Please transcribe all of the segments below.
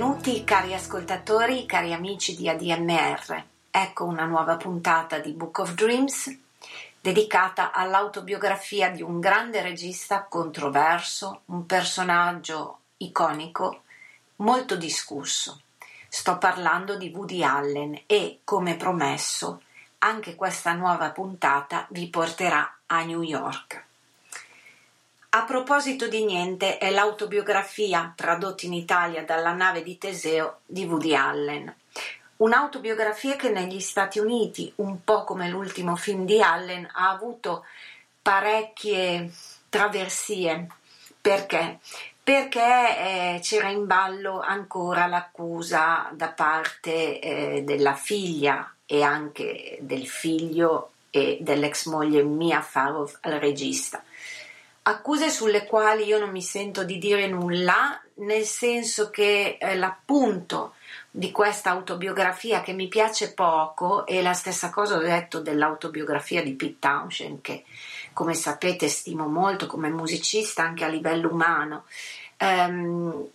Benvenuti cari ascoltatori, cari amici di ADMR. Ecco una nuova puntata di Book of Dreams dedicata all'autobiografia di un grande regista controverso, un personaggio iconico, molto discusso. Sto parlando di Woody Allen e, come promesso, anche questa nuova puntata vi porterà a New York. A proposito di niente è l'autobiografia tradotta in Italia dalla nave di Teseo di Woody Allen. Un'autobiografia che negli Stati Uniti, un po' come l'ultimo film di Allen, ha avuto parecchie traversie. Perché? Perché eh, c'era in ballo ancora l'accusa da parte eh, della figlia e anche del figlio e dell'ex moglie Mia Farrow al regista accuse sulle quali io non mi sento di dire nulla, nel senso che eh, l'appunto di questa autobiografia che mi piace poco e la stessa cosa ho detto dell'autobiografia di Pete Townshend che come sapete stimo molto come musicista anche a livello umano. Um,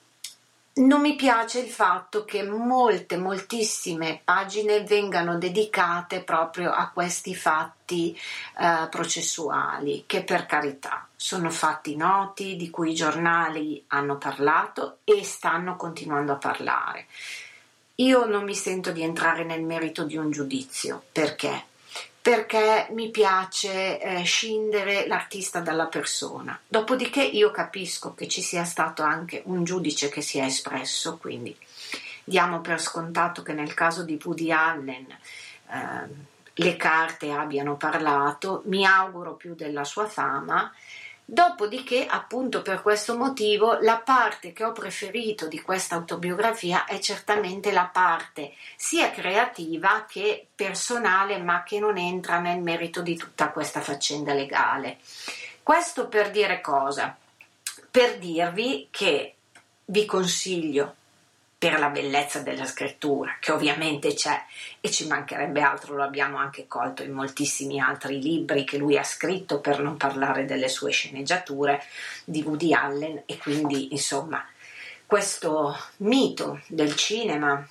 non mi piace il fatto che molte, moltissime pagine vengano dedicate proprio a questi fatti eh, processuali, che per carità sono fatti noti, di cui i giornali hanno parlato e stanno continuando a parlare. Io non mi sento di entrare nel merito di un giudizio, perché? Perché mi piace eh, scindere l'artista dalla persona. Dopodiché io capisco che ci sia stato anche un giudice che si è espresso, quindi diamo per scontato che nel caso di Woody Allen eh, le carte abbiano parlato, mi auguro più della sua fama Dopodiché, appunto per questo motivo, la parte che ho preferito di questa autobiografia è certamente la parte sia creativa che personale, ma che non entra nel merito di tutta questa faccenda legale. Questo per dire cosa? Per dirvi che vi consiglio per la bellezza della scrittura, che ovviamente c'è e ci mancherebbe altro, lo abbiamo anche colto in moltissimi altri libri che lui ha scritto, per non parlare delle sue sceneggiature di Woody Allen e quindi insomma questo mito del cinema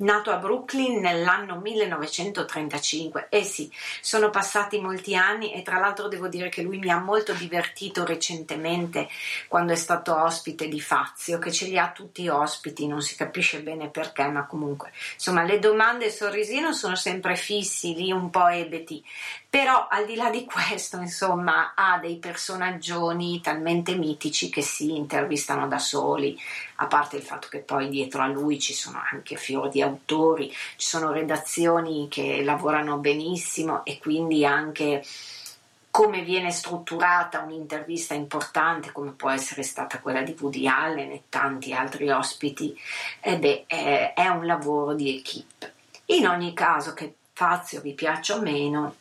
nato a Brooklyn nell'anno 1935. Eh sì, sono passati molti anni e tra l'altro devo dire che lui mi ha molto divertito recentemente quando è stato ospite di Fazio, che ce li ha tutti ospiti, non si capisce bene perché, ma comunque, insomma, le domande e sorrisino sono sempre fissi, lì un po' ebeti. Però al di là di questo, insomma, ha dei personaggioni talmente mitici che si intervistano da soli, a parte il fatto che poi dietro a lui ci sono anche fior di autori, ci sono redazioni che lavorano benissimo e quindi anche come viene strutturata un'intervista importante come può essere stata quella di Woody Allen e tanti altri ospiti, eh beh, è, è un lavoro di equip. In ogni caso, che Fazio vi piaccia o meno,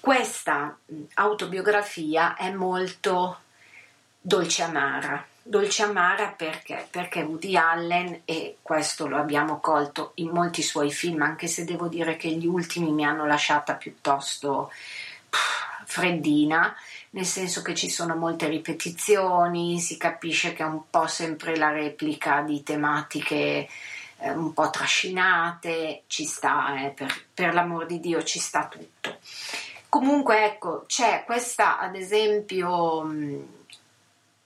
questa autobiografia è molto dolce amara. Dolce amara perché? Perché Woody Allen, e questo lo abbiamo colto in molti suoi film, anche se devo dire che gli ultimi mi hanno lasciata piuttosto pff, freddina, nel senso che ci sono molte ripetizioni, si capisce che è un po' sempre la replica di tematiche eh, un po' trascinate, ci sta, eh, per, per l'amor di Dio ci sta tutto. Comunque ecco, c'è questa ad esempio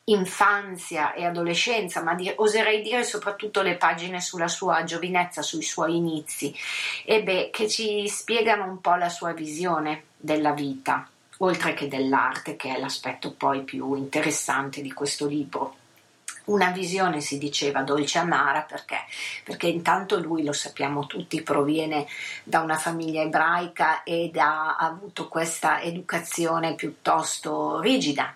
infanzia e adolescenza, ma di, oserei dire soprattutto le pagine sulla sua giovinezza, sui suoi inizi, e beh, che ci spiegano un po' la sua visione della vita, oltre che dell'arte, che è l'aspetto poi più interessante di questo libro una visione, si diceva, dolce amara perché? Perché intanto lui, lo sappiamo tutti, proviene da una famiglia ebraica ed ha avuto questa educazione piuttosto rigida.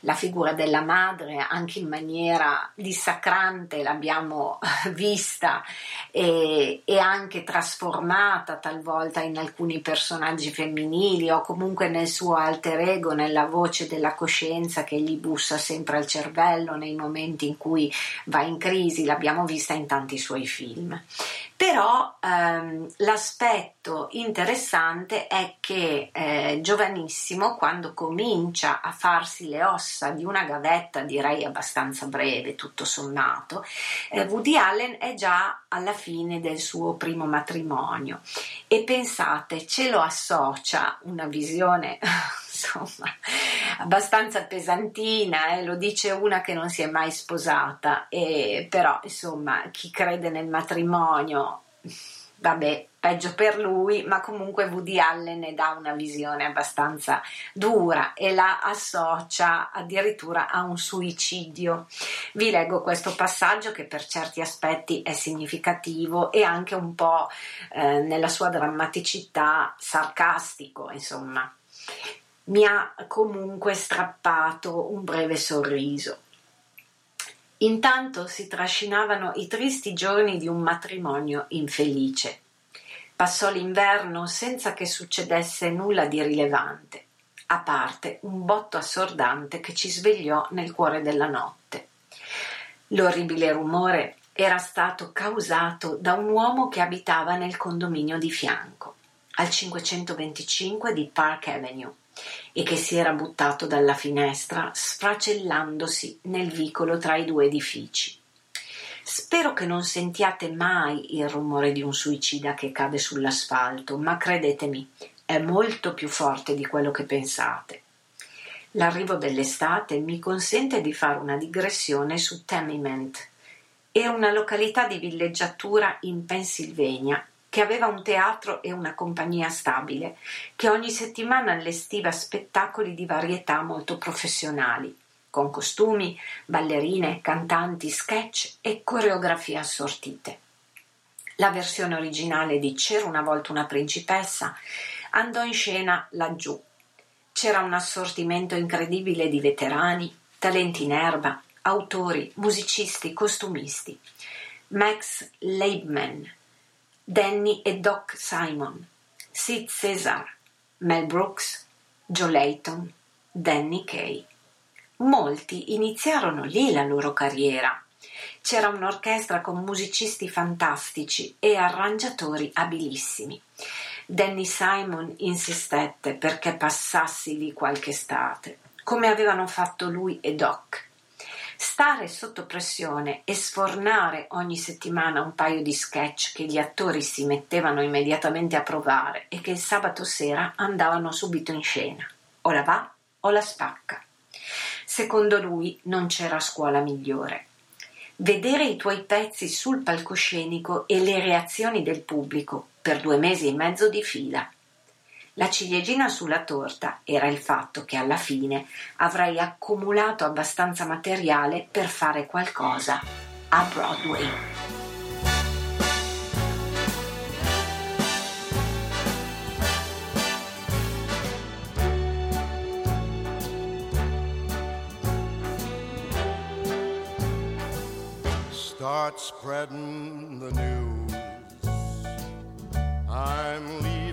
La figura della madre, anche in maniera dissacrante, l'abbiamo vista e, e anche trasformata talvolta in alcuni personaggi femminili o comunque nel suo alter ego, nella voce della coscienza che gli bussa sempre al cervello nei momenti in cui va in crisi, l'abbiamo vista in tanti suoi film. Però ehm, l'aspetto interessante è che eh, giovanissimo, quando comincia a farsi le ossa di una gavetta, direi abbastanza breve, tutto sommato, eh, Woody Allen è già alla fine del suo primo matrimonio. E pensate, ce lo associa una visione insomma, abbastanza pesantina, eh? lo dice una che non si è mai sposata, e, però insomma chi crede nel matrimonio, vabbè, peggio per lui, ma comunque Woody Allen ne dà una visione abbastanza dura e la associa addirittura a un suicidio. Vi leggo questo passaggio che per certi aspetti è significativo e anche un po' eh, nella sua drammaticità sarcastico, insomma mi ha comunque strappato un breve sorriso. Intanto si trascinavano i tristi giorni di un matrimonio infelice. Passò l'inverno senza che succedesse nulla di rilevante, a parte un botto assordante che ci svegliò nel cuore della notte. L'orribile rumore era stato causato da un uomo che abitava nel condominio di fianco, al 525 di Park Avenue e che si era buttato dalla finestra sfracellandosi nel vicolo tra i due edifici. Spero che non sentiate mai il rumore di un suicida che cade sull'asfalto, ma credetemi, è molto più forte di quello che pensate. L'arrivo dell'estate mi consente di fare una digressione su Temiment. È una località di villeggiatura in Pennsylvania che aveva un teatro e una compagnia stabile, che ogni settimana allestiva spettacoli di varietà molto professionali, con costumi, ballerine, cantanti, sketch e coreografie assortite. La versione originale di C'era una volta una principessa andò in scena laggiù. C'era un assortimento incredibile di veterani, talenti in erba, autori, musicisti, costumisti. Max Leibman, Danny e Doc Simon, Sid Cesar, Mel Brooks, Joe Layton, Danny Kay. Molti iniziarono lì la loro carriera. C'era un'orchestra con musicisti fantastici e arrangiatori abilissimi. Danny Simon insistette perché passassi lì qualche estate, come avevano fatto lui e Doc. Stare sotto pressione e sfornare ogni settimana un paio di sketch che gli attori si mettevano immediatamente a provare e che il sabato sera andavano subito in scena. O la va o la spacca. Secondo lui non c'era scuola migliore. Vedere i tuoi pezzi sul palcoscenico e le reazioni del pubblico per due mesi e mezzo di fila la ciliegina sulla torta era il fatto che alla fine avrei accumulato abbastanza materiale per fare qualcosa a Broadway. Start spreading the news. I'm leaving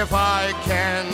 If I can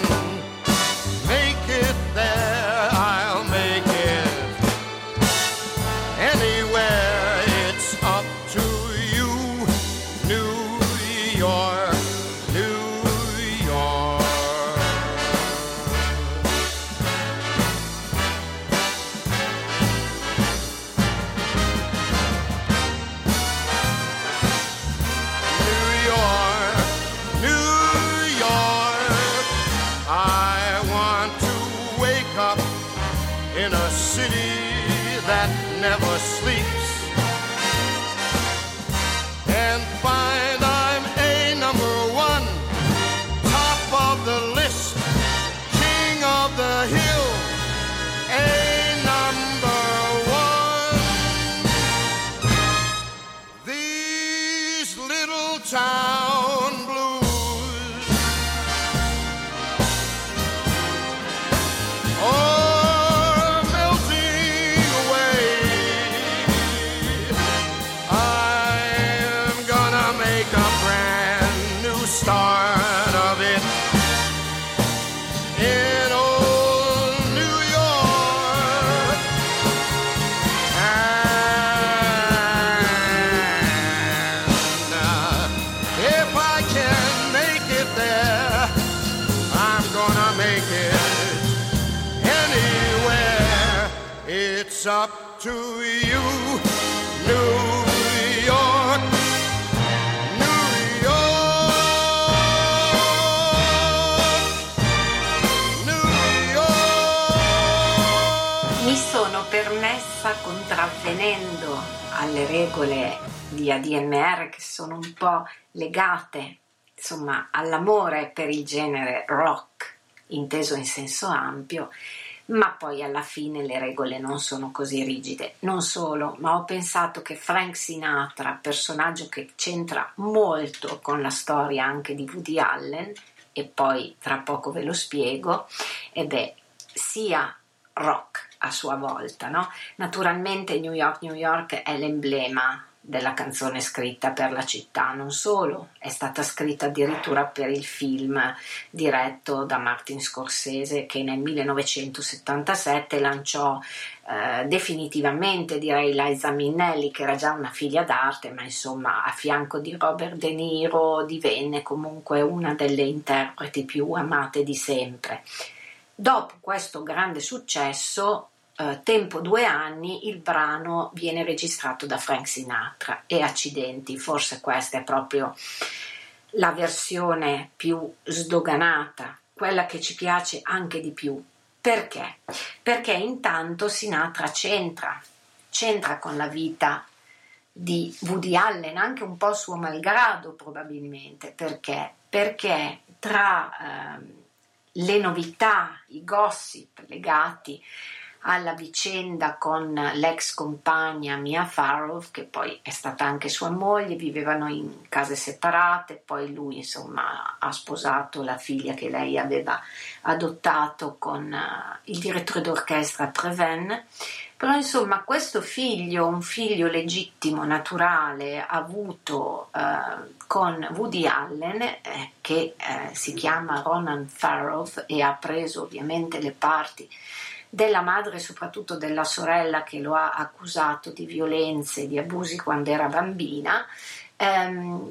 alle regole di ADMR che sono un po' legate, insomma, all'amore per il genere rock inteso in senso ampio, ma poi alla fine le regole non sono così rigide. Non solo, ma ho pensato che Frank Sinatra, personaggio che c'entra molto con la storia anche di Woody Allen, e poi tra poco ve lo spiego, ed è sia rock a sua volta, no? Naturalmente New York, New York è l'emblema della canzone scritta per la città, non solo, è stata scritta addirittura per il film diretto da Martin Scorsese che nel 1977 lanciò eh, definitivamente direi Liza Minnelli che era già una figlia d'arte ma insomma a fianco di Robert De Niro divenne comunque una delle interpreti più amate di sempre. Dopo questo grande successo Uh, tempo due anni il brano viene registrato da Frank Sinatra e accidenti, forse questa è proprio la versione più sdoganata quella che ci piace anche di più. Perché? Perché intanto Sinatra c'entra, c'entra con la vita di Woody Allen, anche un po' suo malgrado probabilmente. Perché? Perché tra eh, le novità, i gossip legati alla vicenda con l'ex compagna Mia Farrow, che poi è stata anche sua moglie, vivevano in case separate, poi lui insomma ha sposato la figlia che lei aveva adottato con uh, il direttore d'orchestra Preven. Però insomma questo figlio, un figlio legittimo, naturale, avuto uh, con Woody Allen, eh, che eh, si chiama Ronan Farrow e ha preso ovviamente le parti della madre e soprattutto della sorella che lo ha accusato di violenze e di abusi quando era bambina, ehm,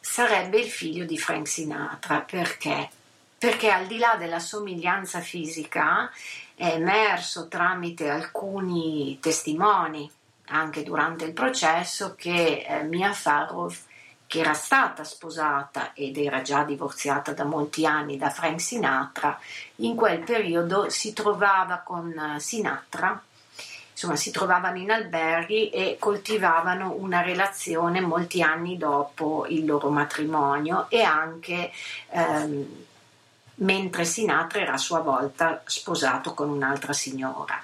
sarebbe il figlio di Frank Sinatra. Perché? Perché al di là della somiglianza fisica è emerso tramite alcuni testimoni anche durante il processo che eh, Mia Farrow che era stata sposata ed era già divorziata da molti anni da Frank Sinatra, in quel periodo si trovava con eh, Sinatra, insomma si trovavano in alberghi e coltivavano una relazione molti anni dopo il loro matrimonio e anche ehm, mentre Sinatra era a sua volta sposato con un'altra signora.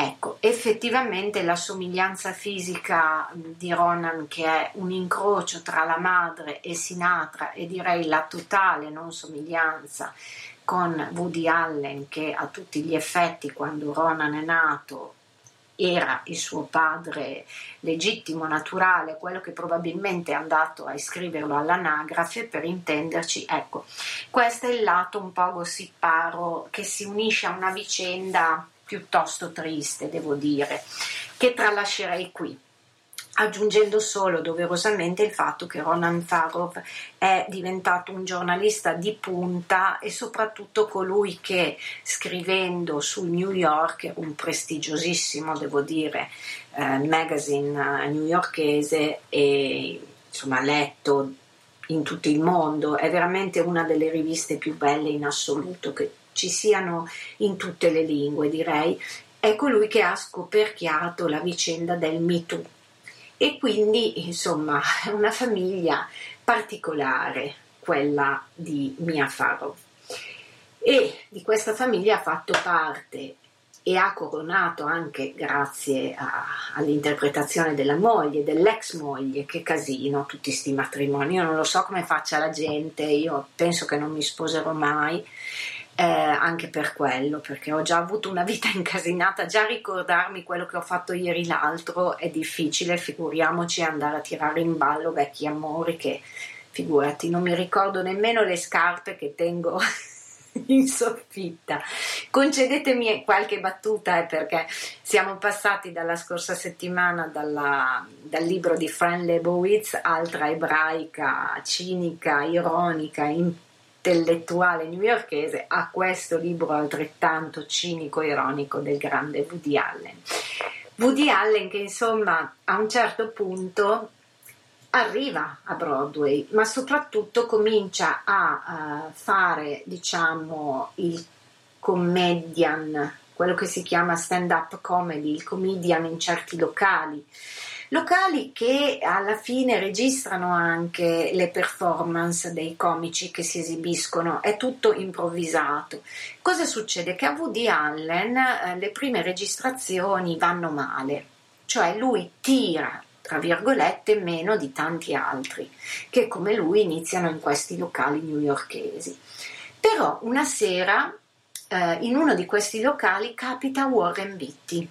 Ecco, effettivamente la somiglianza fisica di Ronan, che è un incrocio tra la madre e Sinatra, e direi la totale non somiglianza con Woody Allen, che a tutti gli effetti, quando Ronan è nato, era il suo padre legittimo, naturale, quello che probabilmente è andato a iscriverlo all'anagrafe per intenderci. Ecco, questo è il lato un po' gossiparo che si unisce a una vicenda piuttosto triste, devo dire, che tralascerei qui. Aggiungendo solo doverosamente il fatto che Ronan Farrow è diventato un giornalista di punta e soprattutto colui che scrivendo sul New Yorker, un prestigiosissimo, devo dire, eh, magazine eh, newyorkese e insomma letto in tutto il mondo, è veramente una delle riviste più belle in assoluto che ci siano in tutte le lingue, direi, è colui che ha scoperchiato la vicenda del Me Too. E quindi, insomma, è una famiglia particolare, quella di Mia Farrow. E di questa famiglia ha fatto parte e ha coronato anche grazie a, all'interpretazione della moglie, dell'ex moglie, che casino tutti questi matrimoni, io non lo so come faccia la gente, io penso che non mi sposerò mai, eh, anche per quello, perché ho già avuto una vita incasinata, già ricordarmi quello che ho fatto ieri l'altro è difficile, figuriamoci andare a tirare in ballo vecchi amori che, figurati, non mi ricordo nemmeno le scarpe che tengo in soffitta. Concedetemi qualche battuta eh, perché siamo passati dalla scorsa settimana dalla, dal libro di Fran Lebowitz, altra ebraica, cinica, ironica, in intellettuale newyorkese a questo libro altrettanto cinico e ironico del grande Woody Allen. Woody Allen che insomma a un certo punto arriva a Broadway, ma soprattutto comincia a uh, fare, diciamo, il comedian, quello che si chiama stand-up comedy, il comedian in certi locali locali che alla fine registrano anche le performance dei comici che si esibiscono, è tutto improvvisato. Cosa succede? Che a Woody Allen eh, le prime registrazioni vanno male, cioè lui tira tra virgolette meno di tanti altri che come lui iniziano in questi locali newyorkesi. Però una sera eh, in uno di questi locali capita Warren Beatty.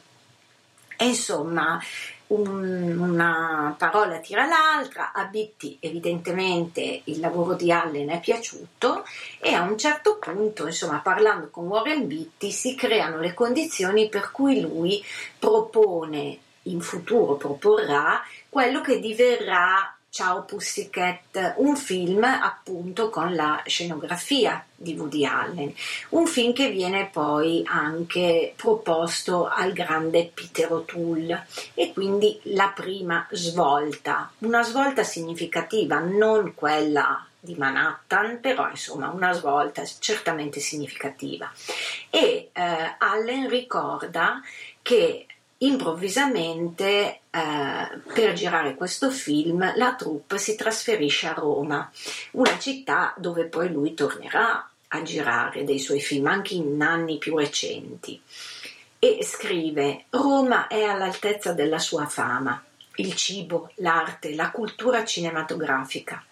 E insomma, un, una parola tira l'altra, a Bitti evidentemente il lavoro di Allen è piaciuto e a un certo punto, insomma, parlando con Warren Bitti si creano le condizioni per cui lui propone in futuro proporrà quello che diverrà Ciao Pussycat, un film appunto con la scenografia di Woody Allen, un film che viene poi anche proposto al grande Peter O'Toole. E quindi la prima svolta, una svolta significativa, non quella di Manhattan, però insomma una svolta certamente significativa. E eh, Allen ricorda che improvvisamente eh, per girare questo film la troupe si trasferisce a Roma, una città dove poi lui tornerà a girare dei suoi film anche in anni più recenti e scrive Roma è all'altezza della sua fama, il cibo, l'arte, la cultura cinematografica.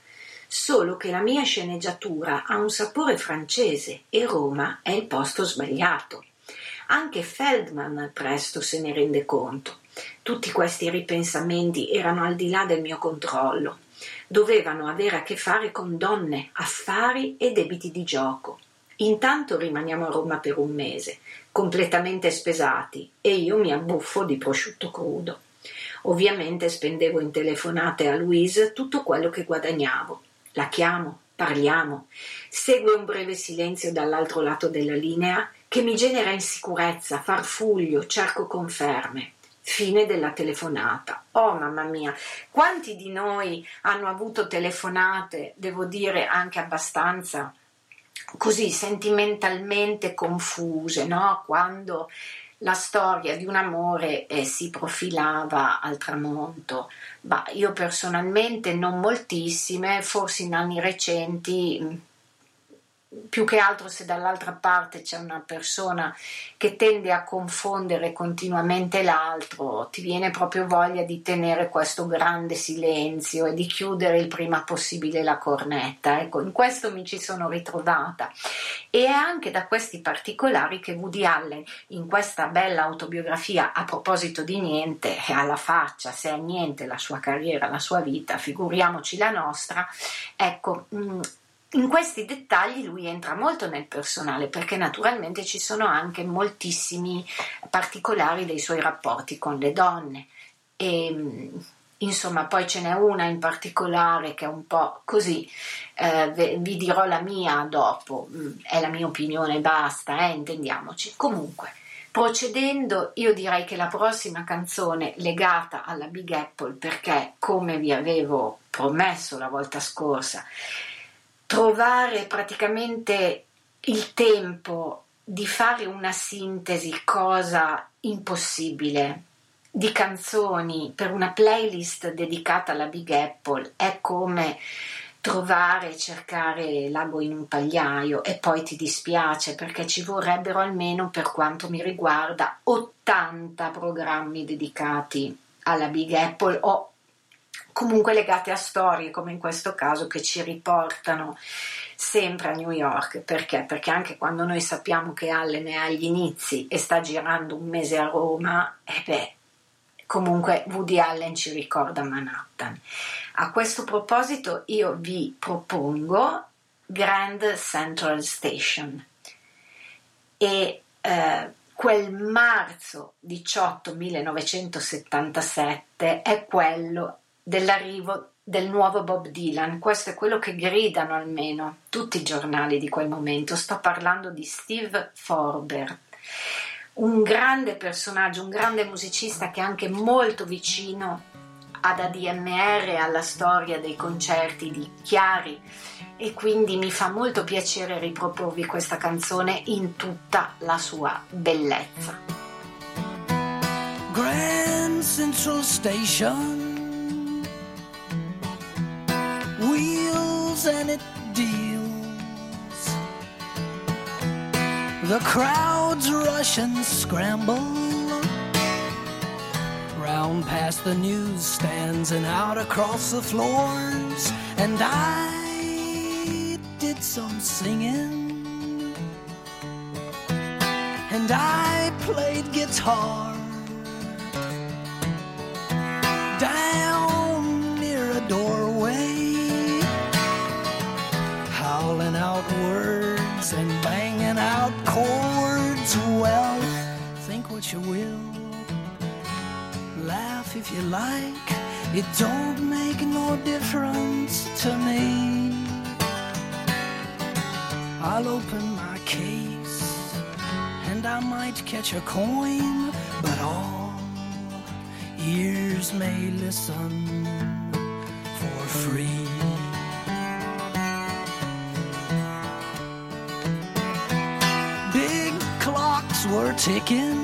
Solo che la mia sceneggiatura ha un sapore francese e Roma è il posto sbagliato. Anche Feldman presto se ne rende conto. Tutti questi ripensamenti erano al di là del mio controllo. Dovevano avere a che fare con donne, affari e debiti di gioco. Intanto rimaniamo a Roma per un mese, completamente spesati, e io mi abbuffo di prosciutto crudo. Ovviamente spendevo in telefonate a Louise tutto quello che guadagnavo. La chiamo, parliamo. Segue un breve silenzio dall'altro lato della linea che mi genera insicurezza, farfuglio, cerco conferme. Fine della telefonata. Oh mamma mia, quanti di noi hanno avuto telefonate, devo dire anche abbastanza così sentimentalmente confuse, no? Quando la storia di un amore eh, si profilava al tramonto. Bah, io personalmente non moltissime, forse in anni recenti più che altro se dall'altra parte c'è una persona che tende a confondere continuamente l'altro, ti viene proprio voglia di tenere questo grande silenzio e di chiudere il prima possibile la cornetta. Ecco, in questo mi ci sono ritrovata. E è anche da questi particolari che Woody Allen, in questa bella autobiografia, a proposito di niente, alla faccia, se è niente la sua carriera, la sua vita, figuriamoci la nostra, ecco. Mh, mm, in questi dettagli lui entra molto nel personale perché naturalmente ci sono anche moltissimi particolari dei suoi rapporti con le donne. E insomma poi ce n'è una in particolare che è un po' così eh, vi dirò la mia dopo mm, è la mia opinione basta eh, intendiamoci. Comunque Procedendo, io direi che la prossima canzone legata alla Big Apple, perché come vi avevo promesso la volta scorsa, trovare praticamente il tempo di fare una sintesi, cosa impossibile, di canzoni per una playlist dedicata alla Big Apple è come trovare e cercare l'ago in un pagliaio e poi ti dispiace perché ci vorrebbero almeno per quanto mi riguarda 80 programmi dedicati alla Big Apple o comunque legate a storie come in questo caso che ci riportano sempre a New York perché? Perché anche quando noi sappiamo che Allen è agli inizi e sta girando un mese a Roma, e eh beh, comunque Woody Allen ci ricorda Manhattan. A questo proposito io vi propongo Grand Central Station e eh, quel marzo 18 1977 è quello dell'arrivo del nuovo Bob Dylan. Questo è quello che gridano almeno tutti i giornali di quel momento. Sto parlando di Steve Forbert, un grande personaggio, un grande musicista che è anche molto vicino ad ADMR alla storia dei concerti di Chiari e quindi mi fa molto piacere riproporvi questa canzone in tutta la sua bellezza. Grand Central Station wheels and it deals. The crowds rush and scramble round past the newsstands and out across the floors. And I did some singing, and I played guitar. And banging out chords. Well, think what you will, laugh if you like. It don't make no difference to me. I'll open my case and I might catch a coin, but all ears may listen for free. Were ticking.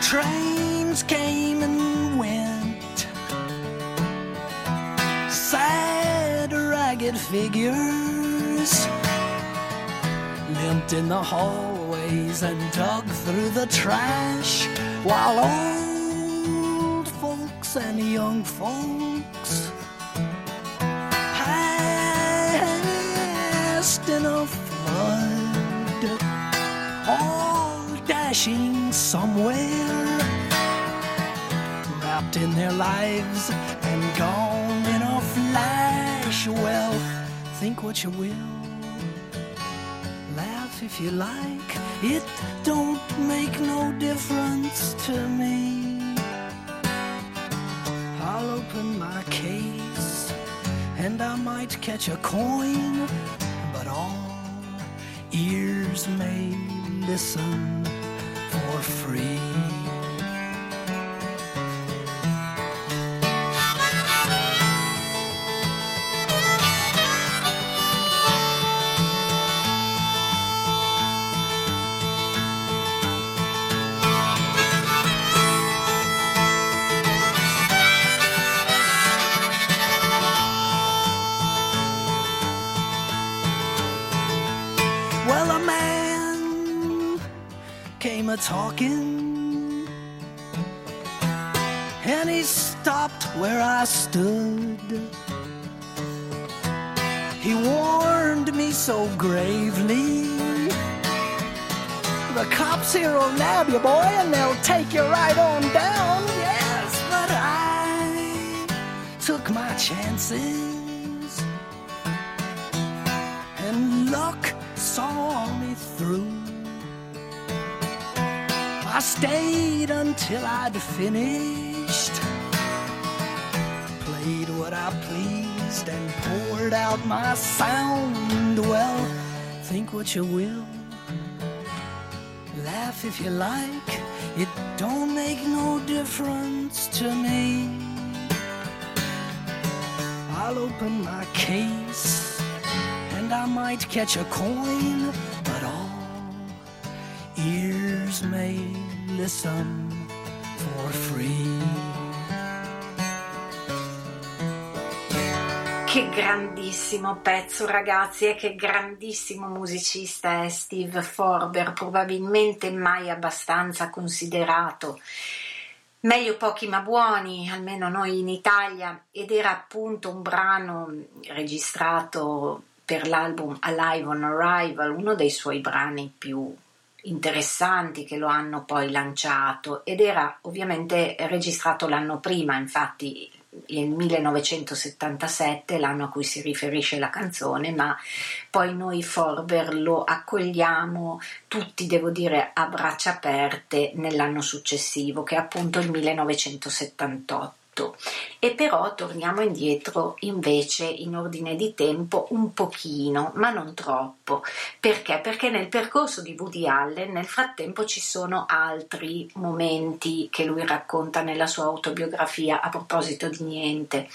Trains came and went. Sad, ragged figures limped in the hallways and dug through the trash while old folks and young folks passed in a flood, all dashing somewhere, wrapped in their lives and gone in a flash. Well, think what you will, laugh if you like. It don't make no difference to me. I'll open my case and I might catch a coin, but all ears may listen for free. Talking, and he stopped where I stood. He warned me so gravely. The cops here will nab you, boy, and they'll take you right on down. Yes, but I took my chances and luck saw me through. I stayed until I'd finished, played what I pleased, and poured out my sound. Well, think what you will, laugh if you like, it don't make no difference to me. I'll open my case and I might catch a coin, but all ears may listen for free. Che grandissimo pezzo ragazzi e che grandissimo musicista è Steve Forber, probabilmente mai abbastanza considerato. Meglio pochi ma buoni, almeno noi in Italia, ed era appunto un brano registrato per l'album Alive on Arrival, uno dei suoi brani più interessanti che lo hanno poi lanciato ed era ovviamente registrato l'anno prima, infatti il 1977, l'anno a cui si riferisce la canzone, ma poi noi Forber lo accogliamo tutti, devo dire, a braccia aperte nell'anno successivo, che è appunto il 1978. E però torniamo indietro invece in ordine di tempo un pochino, ma non troppo. Perché? Perché nel percorso di Woody Allen nel frattempo ci sono altri momenti che lui racconta nella sua autobiografia a proposito di niente,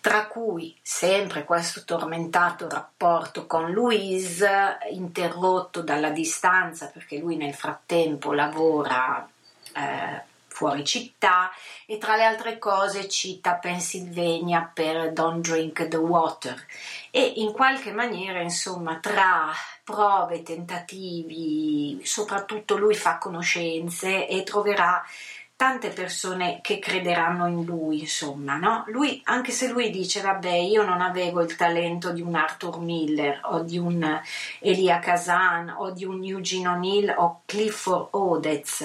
tra cui sempre questo tormentato rapporto con Louise, interrotto dalla distanza perché lui nel frattempo lavora eh, fuori città e tra le altre cose cita Pennsylvania per Don't Drink the Water e in qualche maniera insomma tra prove, tentativi, soprattutto lui fa conoscenze e troverà tante persone che crederanno in lui, insomma, no? Lui, anche se lui dice, vabbè, io non avevo il talento di un Arthur Miller o di un Elia Kazan o di un Eugene O'Neill o Clifford Odets,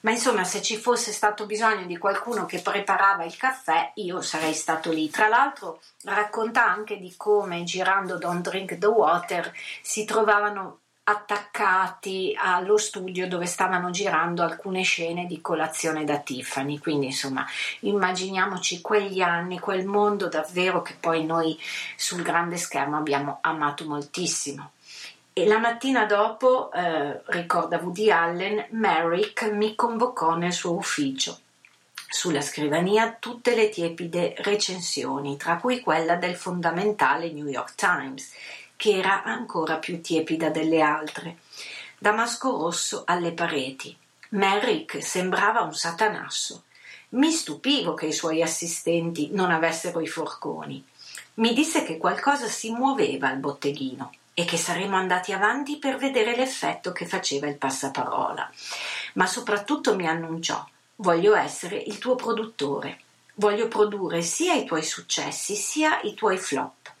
ma insomma se ci fosse stato bisogno di qualcuno che preparava il caffè io sarei stato lì. Tra l'altro racconta anche di come girando Don't Drink the Water si trovavano attaccati allo studio dove stavano girando alcune scene di colazione da Tiffany. Quindi insomma immaginiamoci quegli anni quel mondo davvero che poi noi sul grande schermo abbiamo amato moltissimo e la mattina dopo, eh, ricorda Woody Allen, Merrick mi convocò nel suo ufficio. Sulla scrivania tutte le tiepide recensioni, tra cui quella del fondamentale New York Times, che era ancora più tiepida delle altre. Damasco rosso alle pareti. Merrick sembrava un satanasso. Mi stupivo che i suoi assistenti non avessero i forconi. Mi disse che qualcosa si muoveva al botteghino e che saremmo andati avanti per vedere l'effetto che faceva il passaparola. Ma soprattutto mi annunciò: Voglio essere il tuo produttore. Voglio produrre sia i tuoi successi sia i tuoi flop.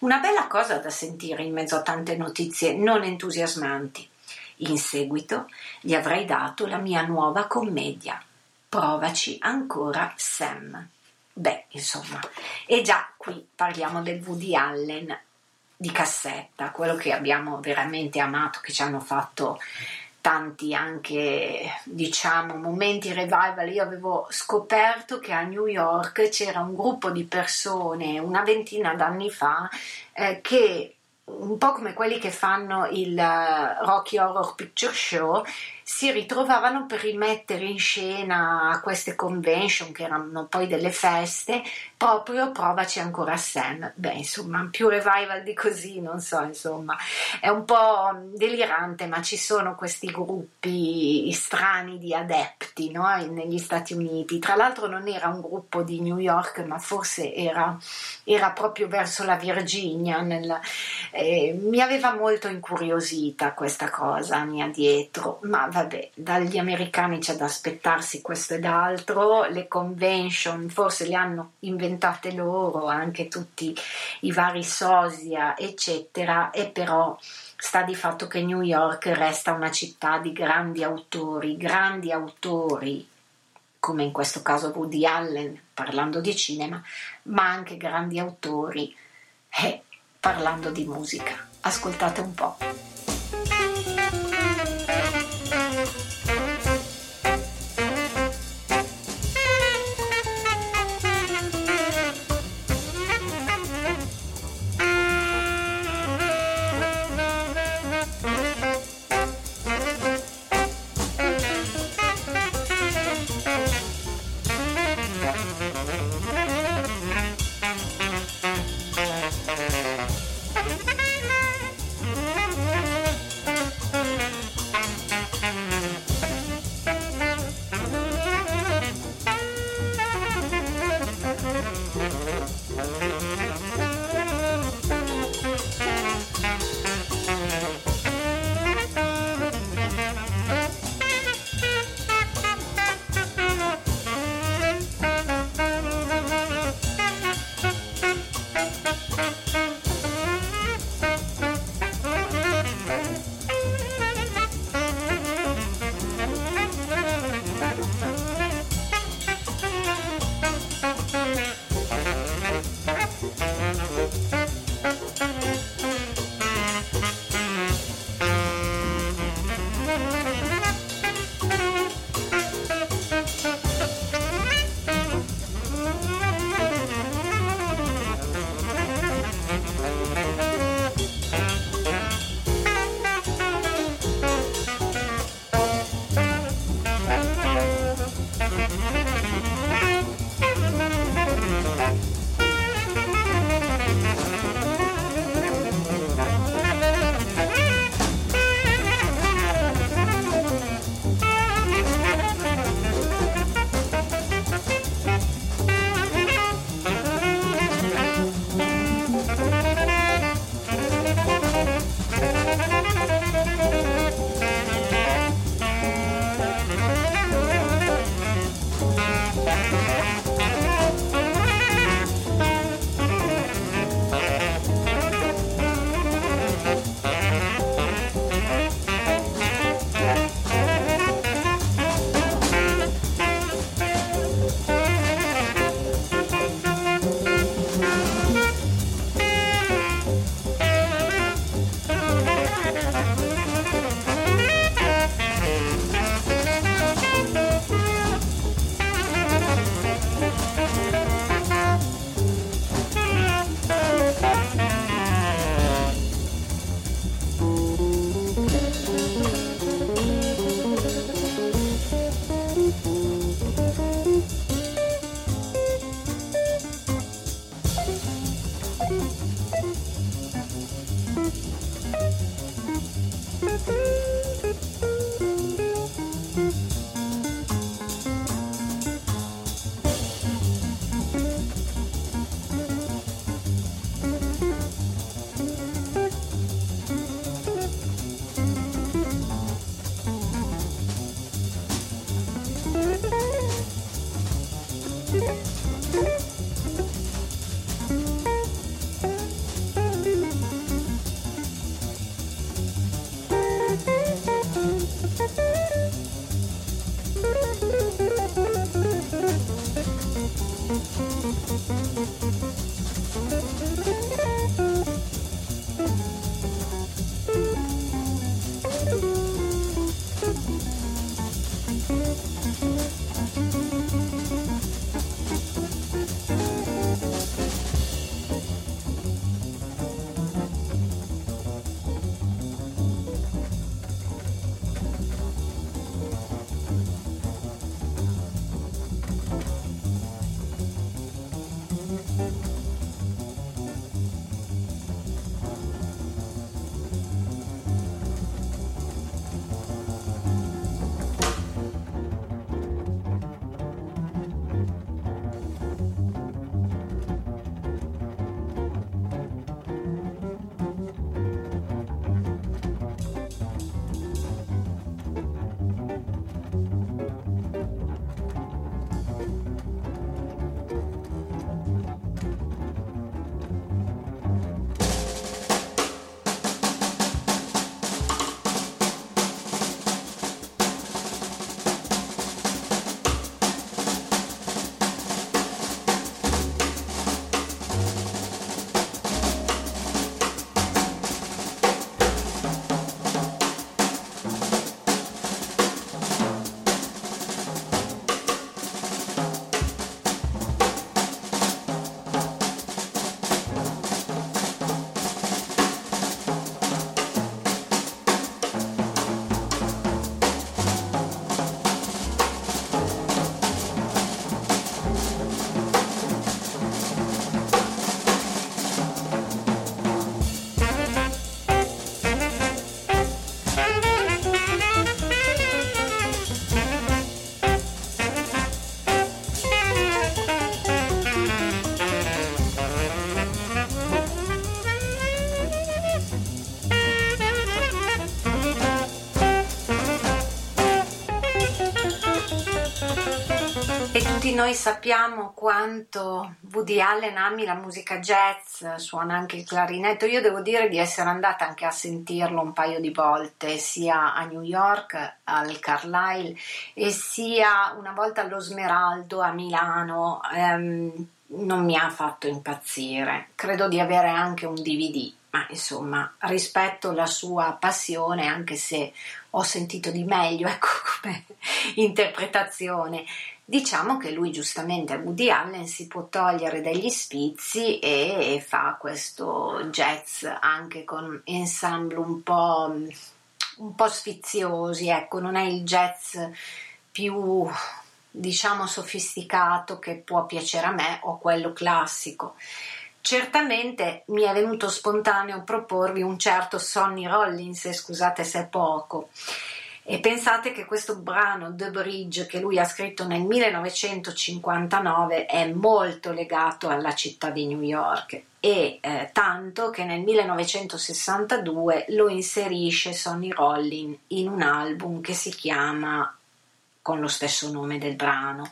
Una bella cosa da sentire in mezzo a tante notizie non entusiasmanti. In seguito gli avrei dato la mia nuova commedia. Provaci ancora, Sam. Beh, insomma, e già qui parliamo del Woody Allen di cassetta, quello che abbiamo veramente amato, che ci hanno fatto tanti anche diciamo momenti revival. Io avevo scoperto che a New York c'era un gruppo di persone una ventina d'anni fa eh, che un po' come quelli che fanno il uh, Rocky Horror Picture Show si ritrovavano per rimettere in scena queste convention che erano poi delle feste proprio provaci ancora Sam beh insomma più revival di così non so insomma è un po' delirante ma ci sono questi gruppi strani di adepti no? negli Stati Uniti tra l'altro non era un gruppo di New York ma forse era, era proprio verso la Virginia nel, eh, mi aveva molto incuriosita questa cosa mia dietro ma vabbè, dagli americani c'è da aspettarsi questo ed altro, le convention forse le hanno inventate loro, anche tutti i vari sosia, eccetera, e però sta di fatto che New York resta una città di grandi autori, grandi autori, come in questo caso Woody Allen parlando di cinema, ma anche grandi autori eh, parlando di musica. Ascoltate un po'. Noi sappiamo quanto Woody Allen ami la musica jazz, suona anche il clarinetto. Io devo dire di essere andata anche a sentirlo un paio di volte, sia a New York, al Carlisle, e sia una volta allo Smeraldo a Milano. Ehm, non mi ha fatto impazzire. Credo di avere anche un DVD, ma insomma rispetto la sua passione, anche se ho sentito di meglio, ecco come interpretazione. Diciamo che lui giustamente a Woody Allen si può togliere degli spizi e fa questo jazz anche con ensemble un po', un po' sfiziosi, ecco, non è il jazz più diciamo sofisticato che può piacere a me o quello classico. Certamente mi è venuto spontaneo proporvi un certo Sonny Rollins, scusate se è poco. E pensate che questo brano The Bridge che lui ha scritto nel 1959 è molto legato alla città di New York e eh, tanto che nel 1962 lo inserisce Sonny Rollin in un album che si chiama con lo stesso nome del brano.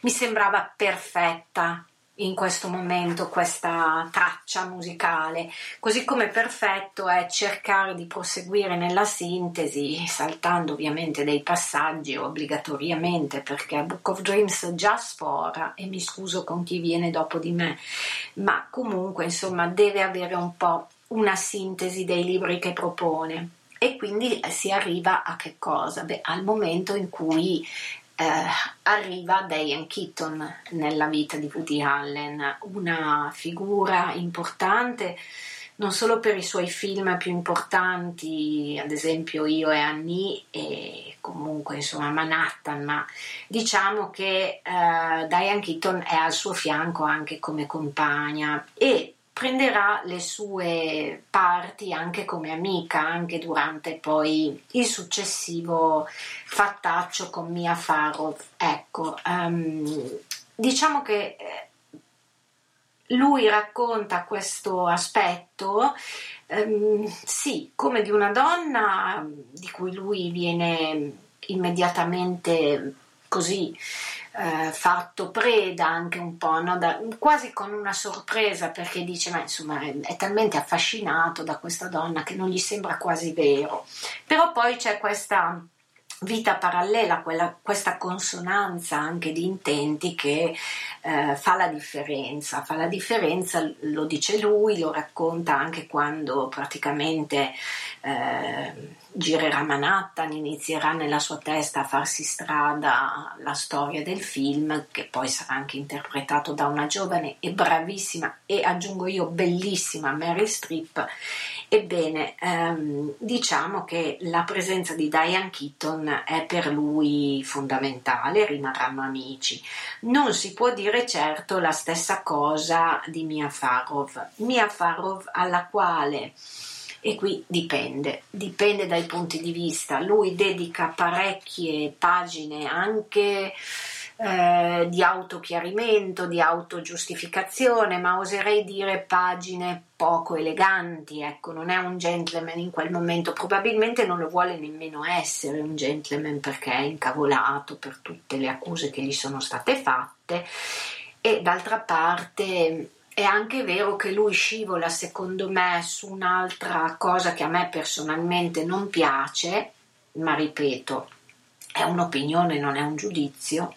Mi sembrava perfetta in questo momento questa traccia musicale, così come perfetto è cercare di proseguire nella sintesi, saltando ovviamente dei passaggi obbligatoriamente perché Book of Dreams già sfora e mi scuso con chi viene dopo di me, ma comunque insomma deve avere un po' una sintesi dei libri che propone. E quindi si arriva a che cosa? Beh, al momento in cui eh, arriva Diane Keaton nella vita di Woody Allen, una figura importante non solo per i suoi film più importanti, ad esempio Io e Annie e comunque insomma Manhattan, ma diciamo che eh, Diane Keaton è al suo fianco anche come compagna e prenderà le sue parti anche come amica, anche durante poi il successivo fattaccio con Mia Farov. Ecco, um, diciamo che eh, lui racconta questo aspetto, um, sì, come di una donna di cui lui viene immediatamente così eh, fatto preda anche un po', no? da, quasi con una sorpresa perché dice ma insomma è, è, talmente affascinato da questa donna che non gli sembra quasi vero. Però poi c'è questa vita parallela, quella, questa consonanza anche di intenti che eh, fa la differenza, fa la differenza, lo dice lui, lo racconta anche quando praticamente eh, girerà Manhattan, inizierà nella sua testa a farsi strada la storia del film, che poi sarà anche interpretato da una giovane e bravissima e aggiungo io bellissima Mary Streep. Ebbene, ehm, diciamo che la presenza di Diane Keaton è per lui fondamentale, rimarranno amici. Non si può dire certo la stessa cosa di Mia Farov. Mia Farov alla quale e qui dipende, dipende dai punti di vista. Lui dedica parecchie pagine anche eh, di autochiarimento, di autogiustificazione, ma oserei dire pagine poco eleganti, ecco, non è un gentleman in quel momento, probabilmente non lo vuole nemmeno essere un gentleman perché è incavolato per tutte le accuse che gli sono state fatte. E d'altra parte è anche vero che lui scivola, secondo me, su un'altra cosa che a me personalmente non piace, ma ripeto, è un'opinione, non è un giudizio,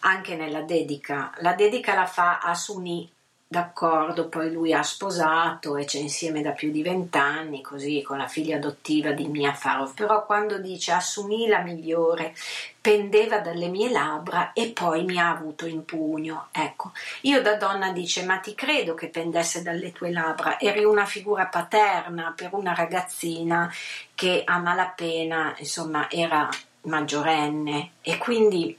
anche nella dedica. La dedica la fa a Suni d'accordo, poi lui ha sposato e c'è insieme da più di vent'anni, così con la figlia adottiva di Mia Farov, però quando dice assumì la migliore, pendeva dalle mie labbra e poi mi ha avuto in pugno. Ecco, io da donna dice ma ti credo che pendesse dalle tue labbra, eri una figura paterna per una ragazzina che a malapena, insomma, era maggiorenne e quindi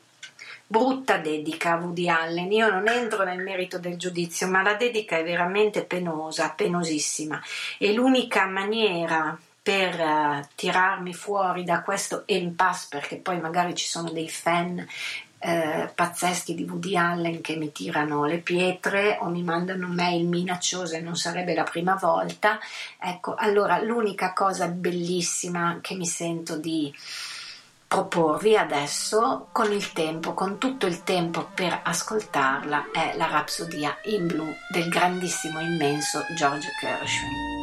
brutta dedica a Woody Allen. Io non entro nel merito del giudizio, ma la dedica è veramente penosa, penosissima. E l'unica maniera per uh, tirarmi fuori da questo impasse, perché poi magari ci sono dei fan eh, pazzeschi di Woody Allen che mi tirano le pietre o mi mandano mail minacciose, non sarebbe la prima volta. Ecco, allora l'unica cosa bellissima che mi sento di proporvi adesso con il tempo, con tutto il tempo per ascoltarla, è la Rapsodia in blu del grandissimo, immenso George Gershwin.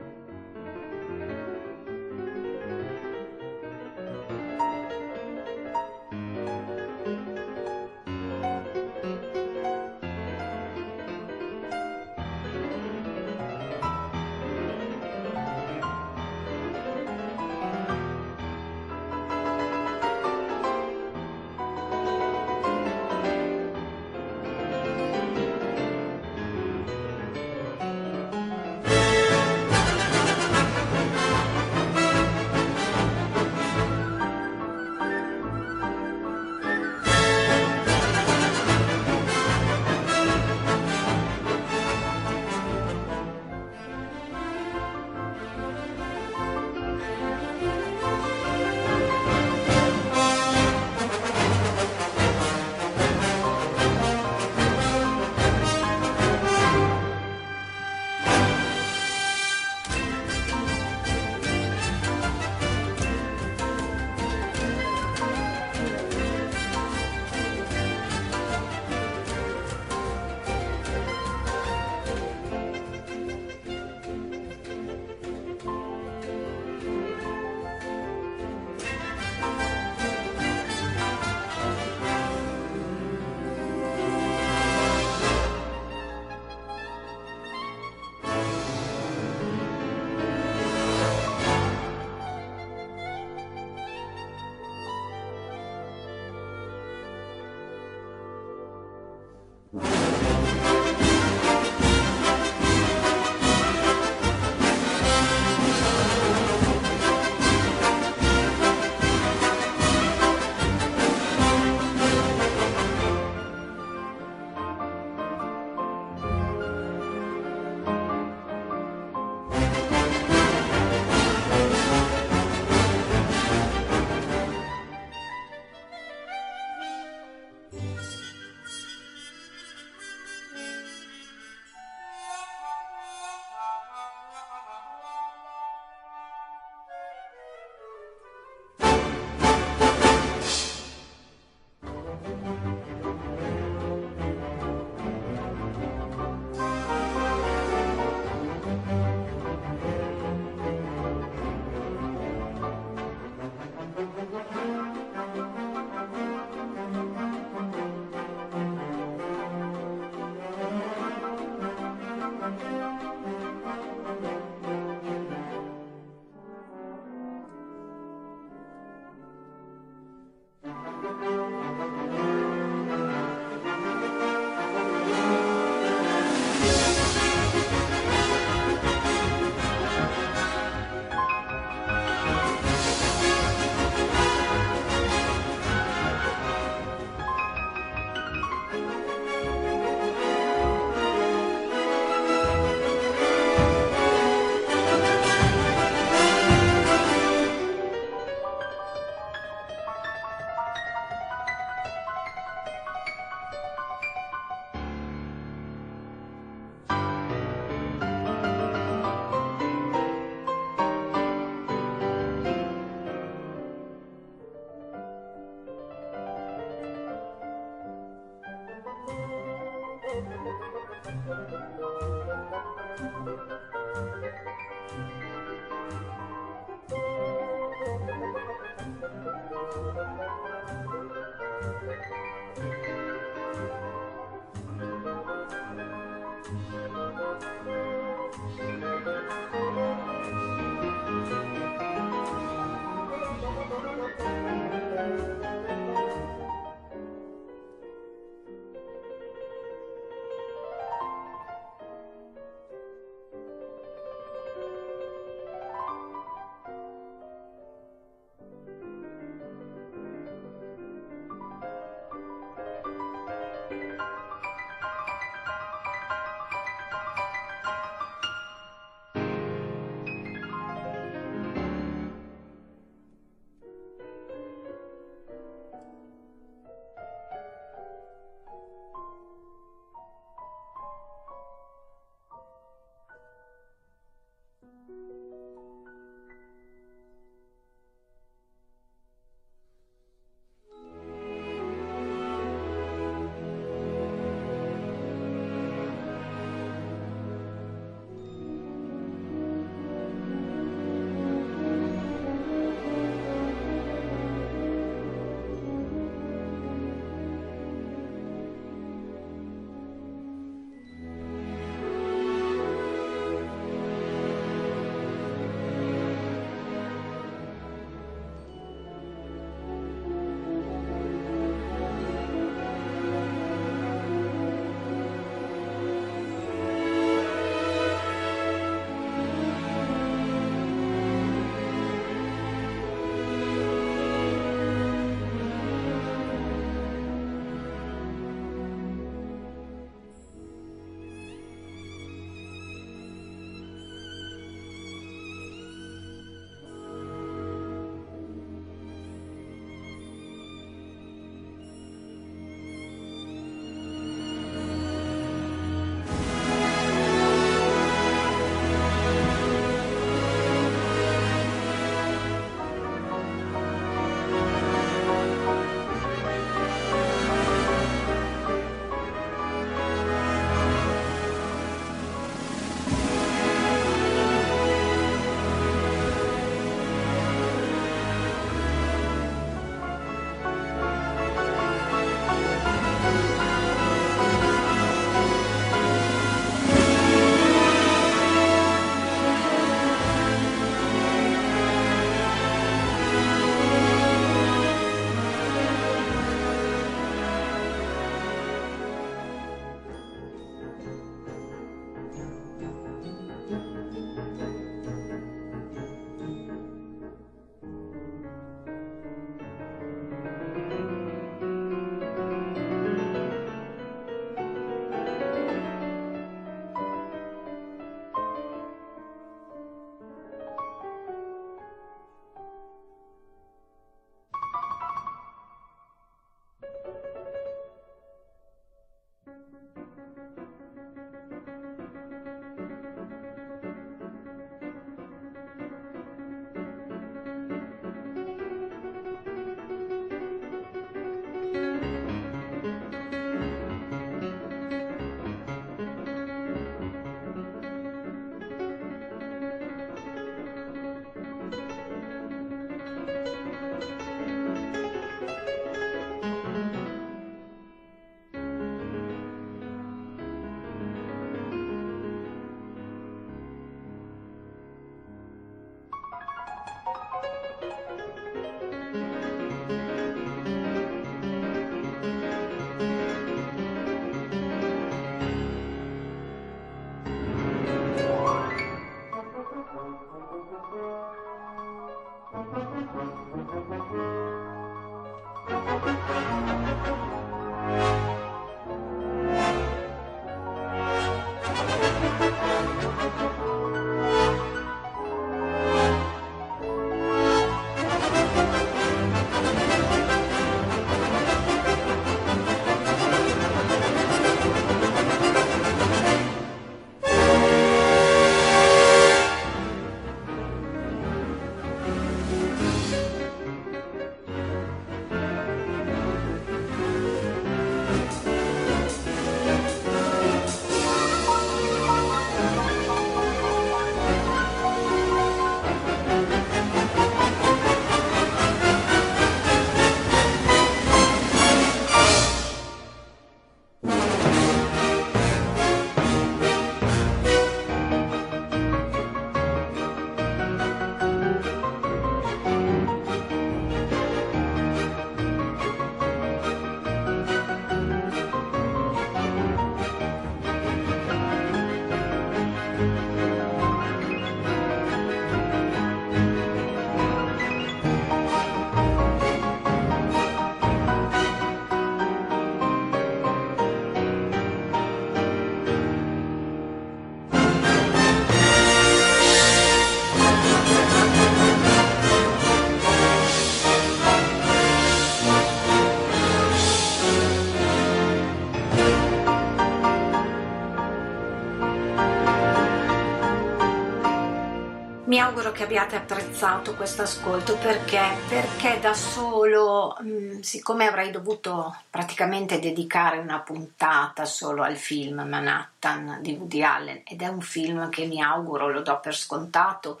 Che abbiate apprezzato questo ascolto perché, perché da solo, mm, siccome avrei dovuto praticamente dedicare una puntata solo al film Manhattan di Woody Allen ed è un film che mi auguro, lo do per scontato,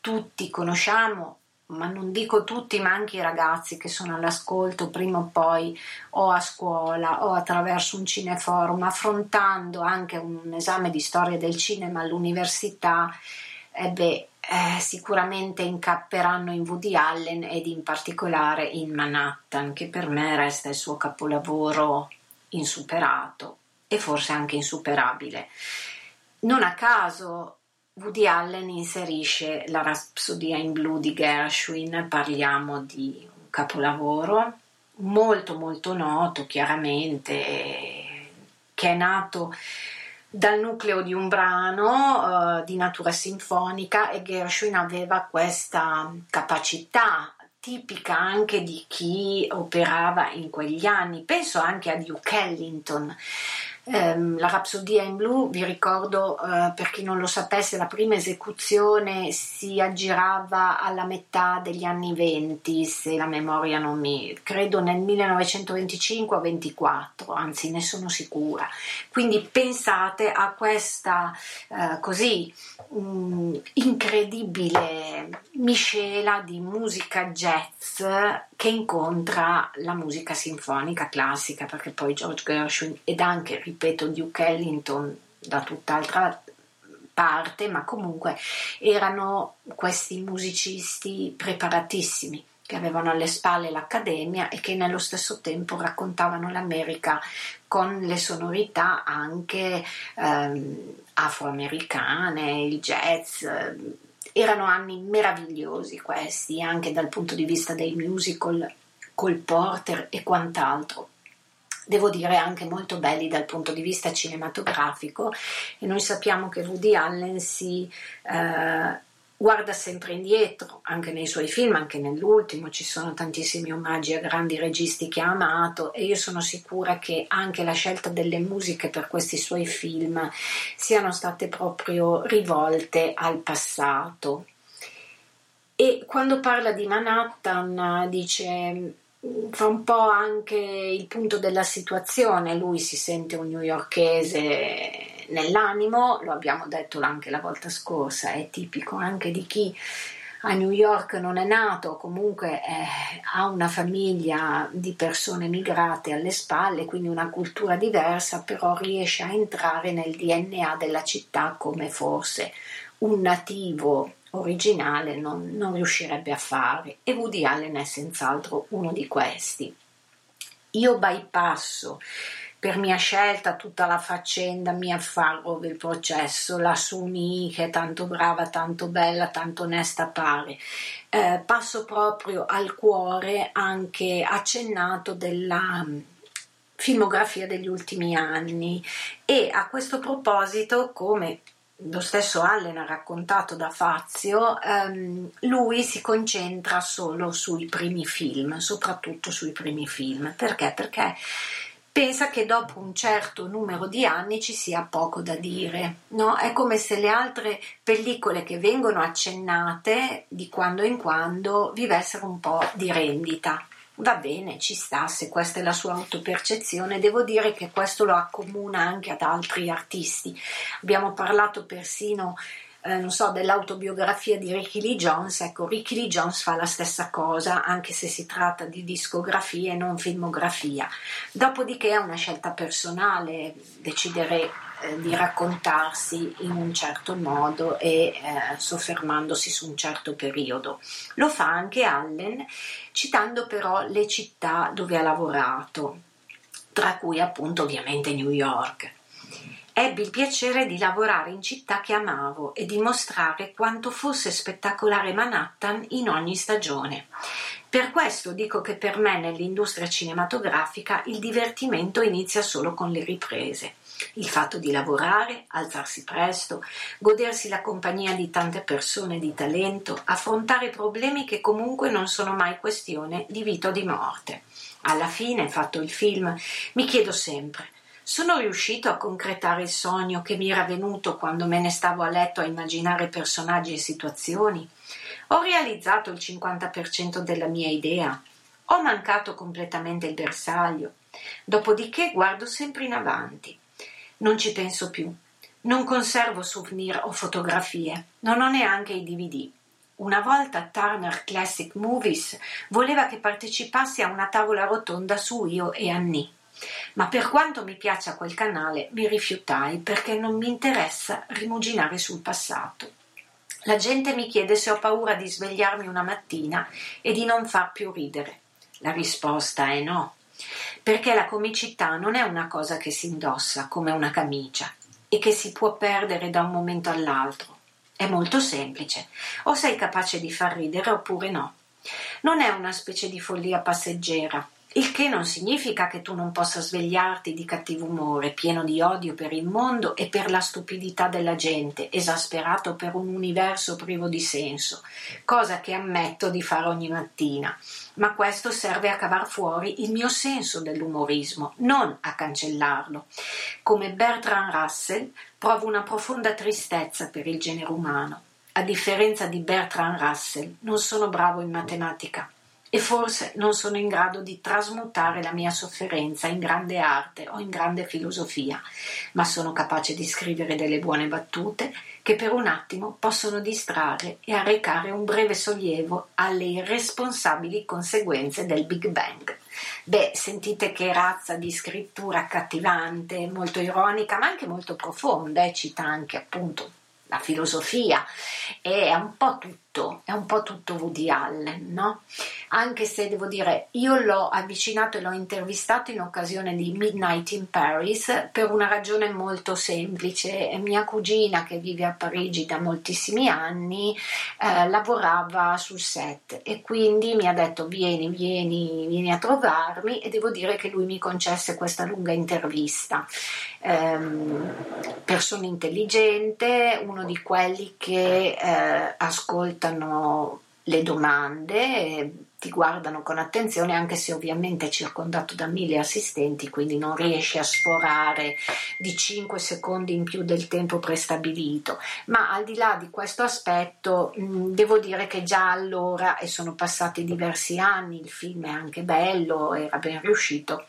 tutti conosciamo, ma non dico tutti, ma anche i ragazzi che sono all'ascolto prima o poi o a scuola o attraverso un cineforum, affrontando anche un esame di storia del cinema all'università, eh beh, eh, sicuramente incapperanno in Woody Allen ed in particolare in Manhattan, che per me resta il suo capolavoro insuperato e forse anche insuperabile. Non a caso Woody Allen inserisce la Rapsodia in blu di Gershwin, parliamo di un capolavoro molto molto noto chiaramente, che è nato dal nucleo di un brano uh, di natura sinfonica e Gershwin aveva questa capacità tipica anche di chi operava in quegli anni. Penso anche a Duke Ellington Um, la Rapsodia in blu, vi ricordo uh, per chi non lo sapesse, la prima esecuzione si aggirava alla metà degli anni 20, se la memoria non mi... credo nel 1925 o 24, anzi ne sono sicura. Quindi pensate a questa uh, così um, incredibile miscela di musica jazz che incontra la musica sinfonica classica, perché poi George Gershwin ed anche, Duke Ellington da tutt'altra parte, ma comunque erano questi musicisti preparatissimi che avevano alle spalle l'accademia e che nello stesso tempo raccontavano l'America con le sonorità anche ehm, afroamericane, il jazz, erano anni meravigliosi questi, anche dal punto di vista dei musical, col Porter e quant'altro. Devo dire anche molto belli dal punto di vista cinematografico. E noi sappiamo che Woody Allen si eh, guarda sempre indietro, anche nei suoi film, anche nell'ultimo. Ci sono tantissimi omaggi a grandi registi che ha amato. E io sono sicura che anche la scelta delle musiche per questi suoi film siano state proprio rivolte al passato. E quando parla di Manhattan dice fa un po' anche il punto della situazione, lui si sente un newyorkese nell'animo, lo abbiamo detto anche la volta scorsa, è tipico anche di chi a New York non è nato, comunque eh, ha una famiglia di persone migrate alle spalle, quindi una cultura diversa, però riesce a entrare nel DNA della città come forse un nativo originale non, non riuscirebbe a fare e Woody Allen è senz'altro uno di questi. Io bypasso per mia scelta tutta la faccenda mi affarro del processo, la Suni che è tanto brava, tanto bella, tanto onesta pare. Eh, passo proprio al cuore anche accennato della mm, filmografia degli ultimi anni e a questo proposito come lo stesso Allen ha raccontato da Fazio, ehm, lui si concentra solo sui primi film, soprattutto sui primi film. Perché? Perché pensa che dopo un certo numero di anni ci sia poco da dire. No? È come se le altre pellicole che vengono accennate di quando in quando vivessero un po' di rendita. Va bene, ci sta, se questa è la sua autopercezione, devo dire che questo lo accomuna anche ad altri artisti. Abbiamo parlato persino eh, non so, dell'autobiografia di Ricky Lee Jones, ecco, Ricky Lee Jones fa la stessa cosa, anche se si tratta di discografia e non filmografia. Dopodiché è una scelta personale decidere eh, di raccontarsi in un certo modo e eh, soffermandosi su un certo periodo. Lo fa anche Allen, citando però le città dove ha lavorato, tra cui appunto ovviamente New York. Ebbi il piacere di lavorare in città che amavo e di mostrare quanto fosse spettacolare Manhattan in ogni stagione. Per questo dico che per me nell'industria cinematografica il divertimento inizia solo con le riprese. Il fatto di lavorare, alzarsi presto, godersi la compagnia di tante persone di talento, affrontare problemi che comunque non sono mai questione di vita o di morte. Alla fine, fatto il film, mi chiedo sempre Sono riuscito a concretare il sogno che mi era venuto quando me ne stavo a letto a immaginare personaggi e situazioni? Ho realizzato il 50% della mia idea? Ho mancato completamente il bersaglio? Dopodiché guardo sempre in avanti. Non ci penso più. Non conservo souvenir o fotografie. Non ho neanche i DVD. Una volta Turner Classic Movies voleva che partecipassi a una tavola rotonda su io e Annie. Ma per quanto mi piaccia quel canale, mi rifiutai perché non mi interessa rimuginare sul passato. La gente mi chiede se ho paura di svegliarmi una mattina e di non far più ridere. La risposta è no, perché la comicità non è una cosa che si indossa come una camicia e che si può perdere da un momento all'altro. È molto semplice, o sei capace di far ridere oppure no. Non è una specie di follia passeggera, il che non significa che tu non possa svegliarti di cattivo umore, pieno di odio per il mondo e per la stupidità della gente, esasperato per un universo privo di senso, cosa che ammetto di fare ogni mattina. Ma questo serve a cavar fuori il mio senso dell'umorismo, non a cancellarlo. Come Bertrand Russell, provo una profonda tristezza per il genere umano. A differenza di Bertrand Russell, non sono bravo in matematica e forse non sono in grado di trasmutare la mia sofferenza in grande arte o in grande filosofia, ma sono capace di scrivere delle buone battute che per un attimo possono distrarre e arrecare un breve sollievo alle irresponsabili conseguenze del Big Bang. Beh, sentite che razza di scrittura accattivante, molto ironica, ma anche molto profonda, e cita anche appunto la filosofia, è un po' tutto, è un po' tutto Woody Allen, no? Anche se devo dire, io l'ho avvicinato e l'ho intervistato in occasione di Midnight in Paris per una ragione molto semplice. Mia cugina, che vive a Parigi da moltissimi anni, eh, lavorava sul set e quindi mi ha detto vieni, vieni, vieni a trovarmi e devo dire che lui mi concesse questa lunga intervista. Um, persona intelligente, uno di quelli che eh, ascoltano le domande, ti guardano con attenzione anche se ovviamente è circondato da mille assistenti, quindi non riesci a sforare di 5 secondi in più del tempo prestabilito. Ma al di là di questo aspetto, mh, devo dire che già allora, e sono passati diversi anni, il film è anche bello, era ben riuscito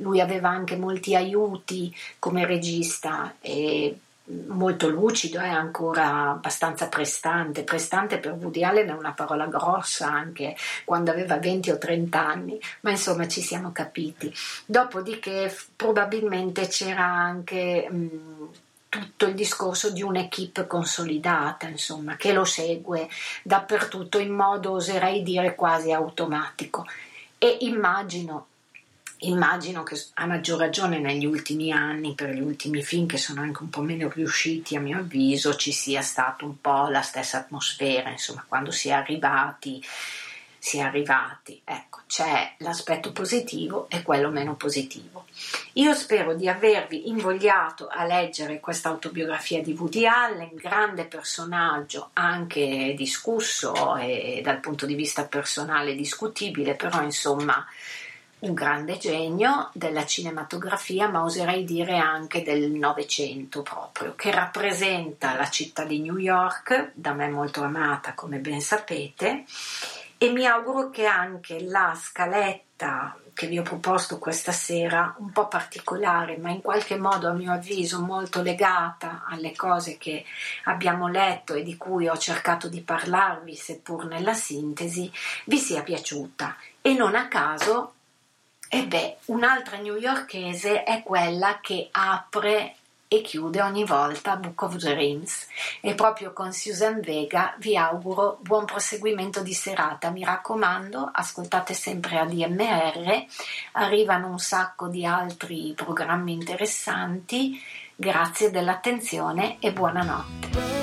lui aveva anche molti aiuti come regista e molto lucido, è ancora abbastanza prestante. Prestante per Woody Allen è una parola grossa anche quando aveva 20 o 30 anni, ma insomma ci siamo capiti. Dopodiché probabilmente c'era anche mh, tutto il discorso di un'equipe consolidata, insomma, che lo segue dappertutto in modo, oserei dire, quasi automatico. E immagino Immagino che a maggior ragione negli ultimi anni, per gli ultimi film che sono anche un po' meno riusciti a mio avviso, ci sia stata un po' la stessa atmosfera, insomma, quando si è arrivati, si è arrivati, ecco, c'è l'aspetto positivo e quello meno positivo. Io spero di avervi invogliato a leggere questa autobiografia di Woody Allen, grande personaggio, anche discusso e dal punto di vista personale discutibile, però insomma un grande genio della cinematografia, ma oserei dire anche del Novecento proprio, che rappresenta la città di New York, da me molto amata come ben sapete, e mi auguro che anche la scaletta che vi ho proposto questa sera, un po' particolare, ma in qualche modo a mio avviso molto legata alle cose che abbiamo letto e di cui ho cercato di parlarvi, seppur nella sintesi, vi sia piaciuta. E non a caso e beh, un'altra newyorkese è quella che apre e chiude ogni volta Book of Dreams. E proprio con Susan Vega vi auguro buon proseguimento di serata. Mi raccomando ascoltate sempre ADMR arrivano un sacco di altri programmi interessanti. Grazie dell'attenzione e buonanotte